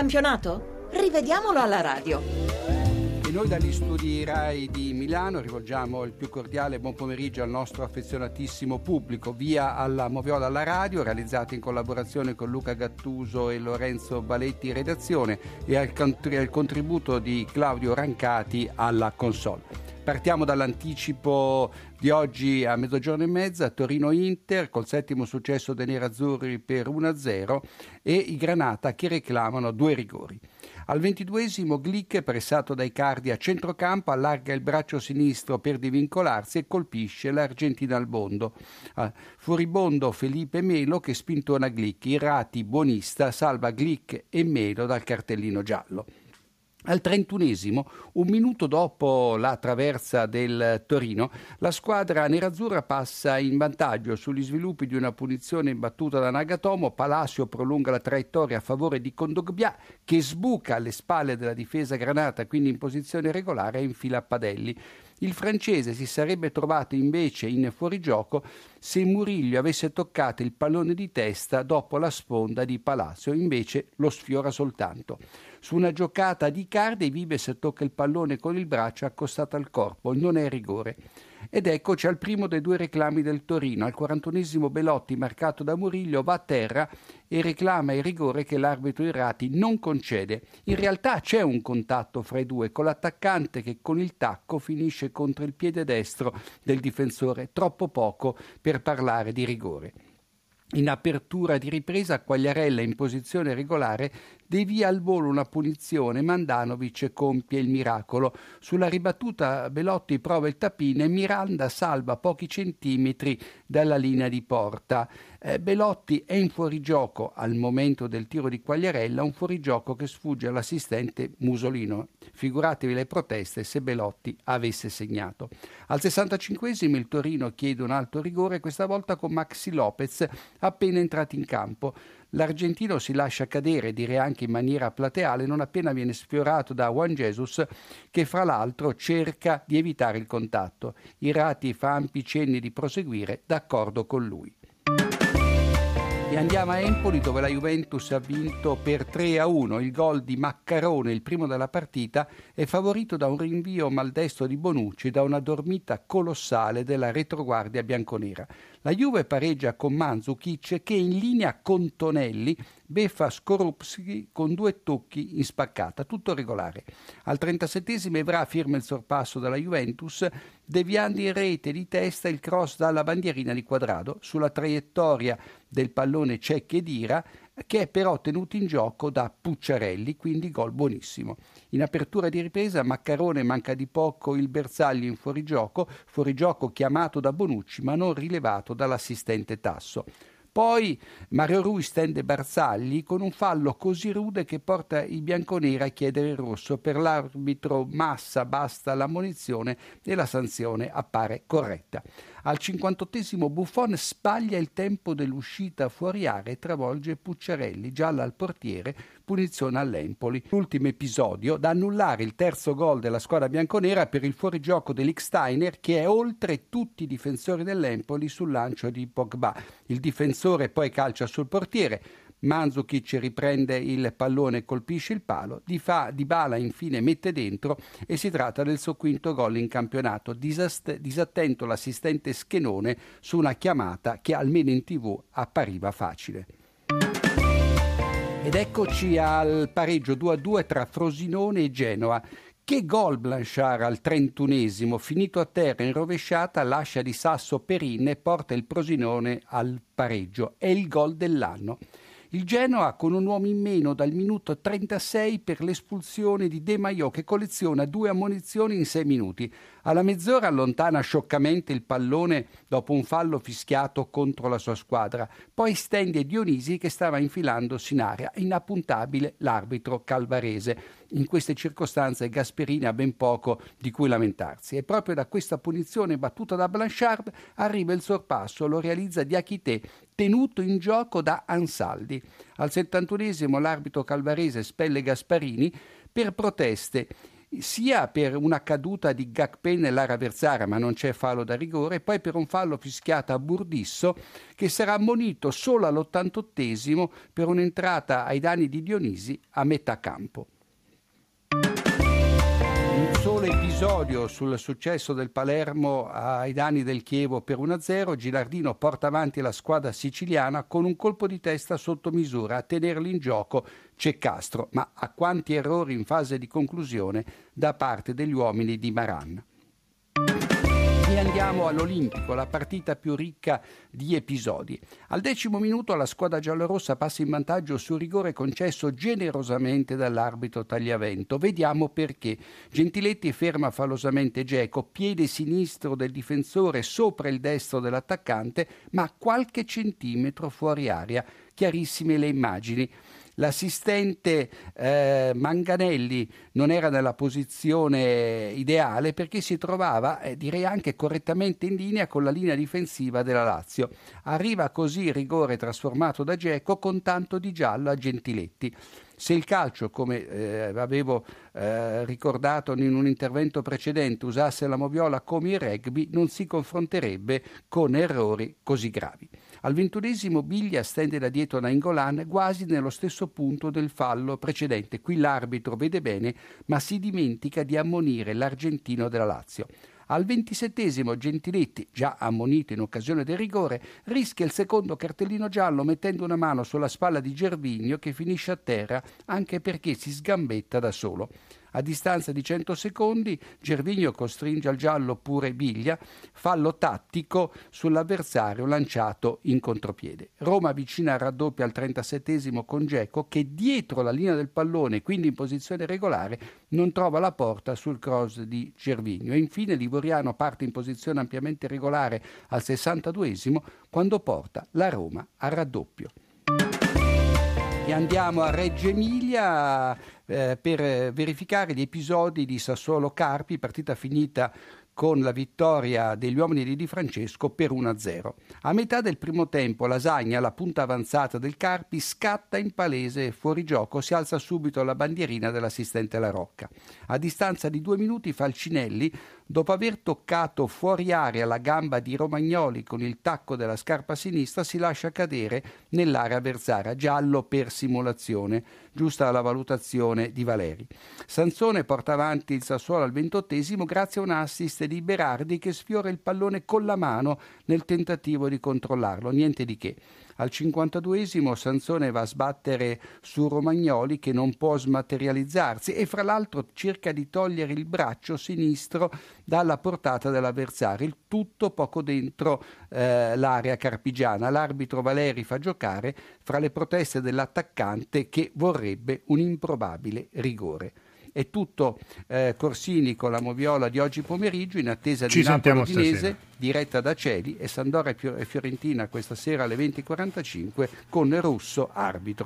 campionato? Rivediamolo alla radio. E noi dagli studi RAI di Milano rivolgiamo il più cordiale buon pomeriggio al nostro affezionatissimo pubblico via alla Moviola alla radio, realizzata in collaborazione con Luca Gattuso e Lorenzo Baletti redazione e al, al contributo di Claudio Rancati alla console. Partiamo dall'anticipo di oggi a mezzogiorno e mezza, Torino-Inter col settimo successo dei nerazzurri per 1-0 e i Granata che reclamano due rigori. Al ventiduesimo Glick, pressato dai cardi a centrocampo, allarga il braccio sinistro per divincolarsi e colpisce l'Argentina al bondo. Ah, furibondo Felipe Melo che spintona Glick, Irrati buonista salva Glick e Melo dal cartellino giallo. Al trentunesimo, un minuto dopo la traversa del Torino, la squadra nerazzurra passa in vantaggio sugli sviluppi di una punizione imbattuta da Nagatomo. Palacio prolunga la traiettoria a favore di Condogbia che sbuca alle spalle della difesa granata, quindi in posizione regolare e infila Padelli. Il francese si sarebbe trovato invece in fuorigioco se Murillo avesse toccato il pallone di testa dopo la sponda di Palazzo, invece lo sfiora soltanto. Su una giocata di Cardi Vives tocca il pallone con il braccio accostato al corpo, non è rigore. Ed eccoci al primo dei due reclami del Torino. Al 41 Belotti, marcato da Murillo, va a terra e reclama il rigore che l'arbitro Irrati non concede. In realtà c'è un contatto fra i due, con l'attaccante che con il tacco finisce contro il piede destro del difensore, troppo poco per parlare di rigore. In apertura di ripresa, Quagliarella in posizione regolare devia al volo una punizione, Mandanovic compie il miracolo. Sulla ribattuta Belotti prova il tapine e Miranda salva pochi centimetri dalla linea di porta. Eh, Belotti è in fuorigioco al momento del tiro di Quagliarella, un fuorigioco che sfugge all'assistente Musolino. Figuratevi le proteste se Belotti avesse segnato. Al 65 il Torino chiede un alto rigore, questa volta con Maxi Lopez appena entrato in campo. L'argentino si lascia cadere, direi anche in maniera plateale, non appena viene sfiorato da Juan Jesus, che fra l'altro cerca di evitare il contatto. Irati fa ampi cenni di proseguire, d'accordo con lui. E andiamo a Empoli dove la Juventus ha vinto per 3 a 1. Il gol di Maccarone, il primo della partita, è favorito da un rinvio maldestro di Bonucci e da una dormita colossale della retroguardia bianconera. La Juve pareggia con Mandzukic che in linea con Tonelli beffa Skorupski con due tocchi in spaccata, tutto regolare. Al 37 Evra firma il sorpasso della Juventus, deviando in rete di testa il cross dalla bandierina di quadrado. Sulla traiettoria del pallone c'è Chedira, che è però tenuto in gioco da Pucciarelli, quindi gol buonissimo. In apertura di ripresa Maccarone manca di poco il bersaglio in fuorigioco, fuorigioco chiamato da Bonucci ma non rilevato dall'assistente Tasso. Poi Mario Rui stende Barzagli con un fallo così rude che porta i bianconeri a chiedere il rosso. Per l'arbitro Massa basta l'ammonizione e la sanzione appare corretta. Al 58 Buffon sbaglia il tempo dell'uscita fuori area e travolge Pucciarelli, gialla al portiere, punizione all'Empoli. L'ultimo episodio da annullare il terzo gol della squadra bianconera per il fuorigioco dell'Iksteiner che è oltre tutti i difensori dell'Empoli sul lancio di Pogba. Il difensore poi calcia sul portiere, Mandzukic riprende il pallone e colpisce il palo, Di, fa, di Bala infine mette dentro e si tratta del suo quinto gol in campionato, Disast- disattento l'assistente Schenone su una chiamata che almeno in tv appariva facile. Ed eccoci al pareggio 2-2 tra Frosinone e Genoa. Che gol Blanchard al trentunesimo, finito a terra in rovesciata, lascia di sasso Perin e porta il Frosinone al pareggio. È il gol dell'anno. Il Genoa con un uomo in meno dal minuto 36 per l'espulsione di De Maio che colleziona due ammonizioni in sei minuti. Alla mezz'ora allontana scioccamente il pallone dopo un fallo fischiato contro la sua squadra. Poi stende Dionisi che stava infilandosi in area. Inappuntabile l'arbitro calvarese. In queste circostanze Gasperini ha ben poco di cui lamentarsi. E proprio da questa punizione battuta da Blanchard arriva il sorpasso, lo realizza Diachité, tenuto in gioco da Ansaldi. Al 71esimo l'arbitro calvarese spelle Gasparini per proteste sia per una caduta di Gakpen nell'area avversaria, ma non c'è fallo da rigore, e poi per un fallo fischiato a Burdisso che sarà ammonito solo all'88 per un'entrata ai danni di Dionisi a metà campo episodio sul successo del Palermo ai danni del Chievo per 1-0, Gilardino porta avanti la squadra siciliana con un colpo di testa sotto misura. A tenerli in gioco c'è Castro, ma a quanti errori in fase di conclusione da parte degli uomini di Maran. Andiamo all'Olimpico, la partita più ricca di episodi. Al decimo minuto la squadra giallorossa passa in vantaggio sul rigore concesso generosamente dall'arbitro Tagliavento. Vediamo perché. Gentiletti ferma fallosamente Geco, piede sinistro del difensore sopra il destro dell'attaccante, ma qualche centimetro fuori aria. Chiarissime le immagini l'assistente eh, Manganelli non era nella posizione ideale perché si trovava, eh, direi anche correttamente in linea con la linea difensiva della Lazio. Arriva così il rigore trasformato da Geco con tanto di giallo a Gentiletti. Se il calcio, come eh, avevo eh, ricordato in un intervento precedente, usasse la moviola come il rugby, non si confronterebbe con errori così gravi. Al ventunesimo Biglia stende da dietro Nainggolan quasi nello stesso punto del fallo precedente. Qui l'arbitro vede bene, ma si dimentica di ammonire l'argentino della Lazio. Al ventisettesimo Gentiletti, già ammonito in occasione del rigore, rischia il secondo cartellino giallo mettendo una mano sulla spalla di Gervigno che finisce a terra anche perché si sgambetta da solo. A distanza di 100 secondi Gervigno costringe al giallo pure Biglia, fallo tattico sull'avversario lanciato in contropiede. Roma vicina al raddoppio al 37 con Geco che dietro la linea del pallone, quindi in posizione regolare, non trova la porta sul cross di Gervigno. Infine Livoriano parte in posizione ampiamente regolare al 62 quando porta la Roma al raddoppio. E andiamo a Reggio Emilia eh, per verificare gli episodi di Sassuolo Carpi, partita finita con la vittoria degli uomini di Di Francesco per 1-0. A metà del primo tempo Lasagna, la punta avanzata del Carpi, scatta in palese fuori gioco, si alza subito la bandierina dell'assistente La Rocca. A distanza di due minuti Falcinelli, dopo aver toccato fuori aria la gamba di Romagnoli con il tacco della scarpa sinistra, si lascia cadere nell'area avversaria, giallo per simulazione, giusta la valutazione di Valeri. Sansone porta avanti il Sassuolo al ventottesimo grazie a un assist di Berardi che sfiora il pallone con la mano nel tentativo di controllarlo, niente di che. Al 52esimo Sansone va a sbattere su Romagnoli che non può smaterializzarsi e fra l'altro cerca di togliere il braccio sinistro dalla portata dell'avversario, il tutto poco dentro eh, l'area carpigiana. L'arbitro Valeri fa giocare fra le proteste dell'attaccante che vorrebbe un improbabile rigore. È tutto eh, Corsini con la moviola di oggi pomeriggio in attesa Ci di Napoli Udinese diretta da Celi e Sandora e Fiorentina questa sera alle 20.45 con Russo arbitro.